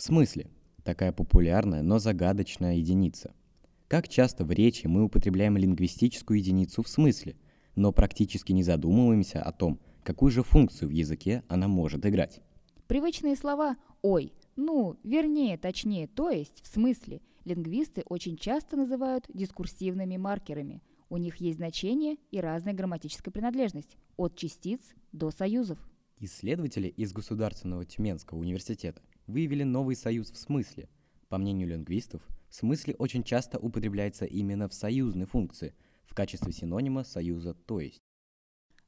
В смысле? Такая популярная, но загадочная единица. Как часто в речи мы употребляем лингвистическую единицу в смысле, но практически не задумываемся о том, какую же функцию в языке она может играть. Привычные слова «ой», «ну», вернее, точнее, то есть, в смысле, лингвисты очень часто называют дискурсивными маркерами. У них есть значение и разная грамматическая принадлежность, от частиц до союзов. Исследователи из Государственного Тюменского университета выявили новый союз в смысле. По мнению лингвистов, смысле очень часто употребляется именно в союзной функции, в качестве синонима союза «то есть».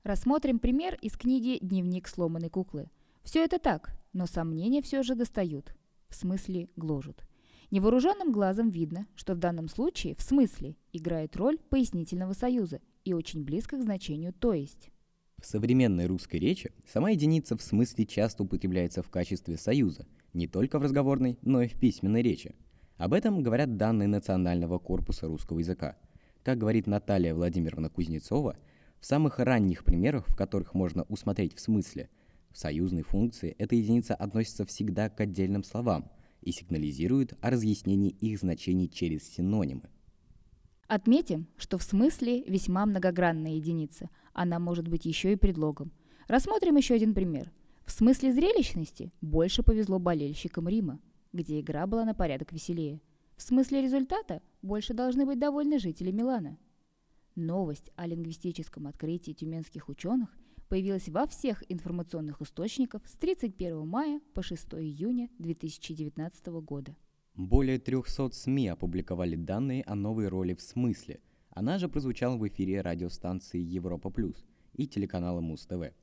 Рассмотрим пример из книги «Дневник сломанной куклы». Все это так, но сомнения все же достают, в смысле гложут. Невооруженным глазом видно, что в данном случае в смысле играет роль пояснительного союза и очень близко к значению «то есть». В современной русской речи сама единица в смысле часто употребляется в качестве союза, не только в разговорной, но и в письменной речи. Об этом говорят данные Национального корпуса русского языка. Как говорит Наталья Владимировна Кузнецова, в самых ранних примерах, в которых можно усмотреть в смысле, в союзной функции эта единица относится всегда к отдельным словам и сигнализирует о разъяснении их значений через синонимы. Отметим, что в смысле весьма многогранная единица. Она может быть еще и предлогом. Рассмотрим еще один пример. В смысле зрелищности больше повезло болельщикам Рима, где игра была на порядок веселее. В смысле результата больше должны быть довольны жители Милана – Новость о лингвистическом открытии тюменских ученых появилась во всех информационных источниках с 31 мая по 6 июня 2019 года. Более 300 СМИ опубликовали данные о новой роли в смысле. Она же прозвучала в эфире радиостанции Европа Плюс и телеканала Муз-ТВ.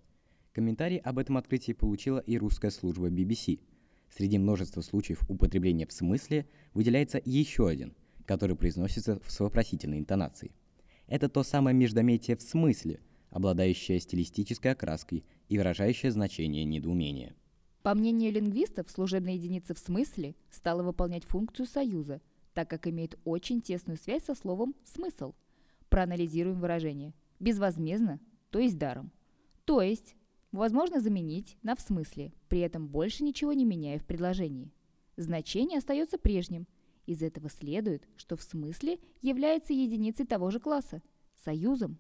Комментарий об этом открытии получила и русская служба BBC. Среди множества случаев употребления в смысле выделяется еще один, который произносится в вопросительной интонации. Это то самое междометие в смысле, обладающее стилистической окраской и выражающее значение недоумения. По мнению лингвистов, служебная единица в смысле стала выполнять функцию союза, так как имеет очень тесную связь со словом «смысл». Проанализируем выражение. Безвозмездно, то есть даром. То есть, возможно заменить на «в смысле», при этом больше ничего не меняя в предложении. Значение остается прежним – из этого следует, что в смысле является единицей того же класса – союзом.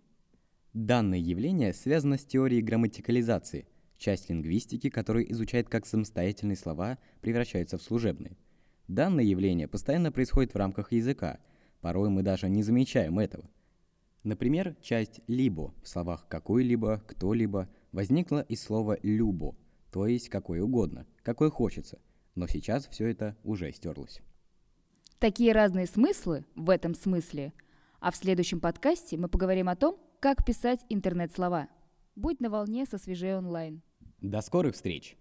Данное явление связано с теорией грамматикализации, часть лингвистики, которая изучает, как самостоятельные слова превращаются в служебные. Данное явление постоянно происходит в рамках языка, порой мы даже не замечаем этого. Например, часть «либо» в словах «какой-либо», «кто-либо» возникла из слова «любо», то есть «какой угодно», «какой хочется», но сейчас все это уже стерлось. Такие разные смыслы в этом смысле. А в следующем подкасте мы поговорим о том, как писать интернет-слова. Будь на волне со свежей онлайн. До скорых встреч!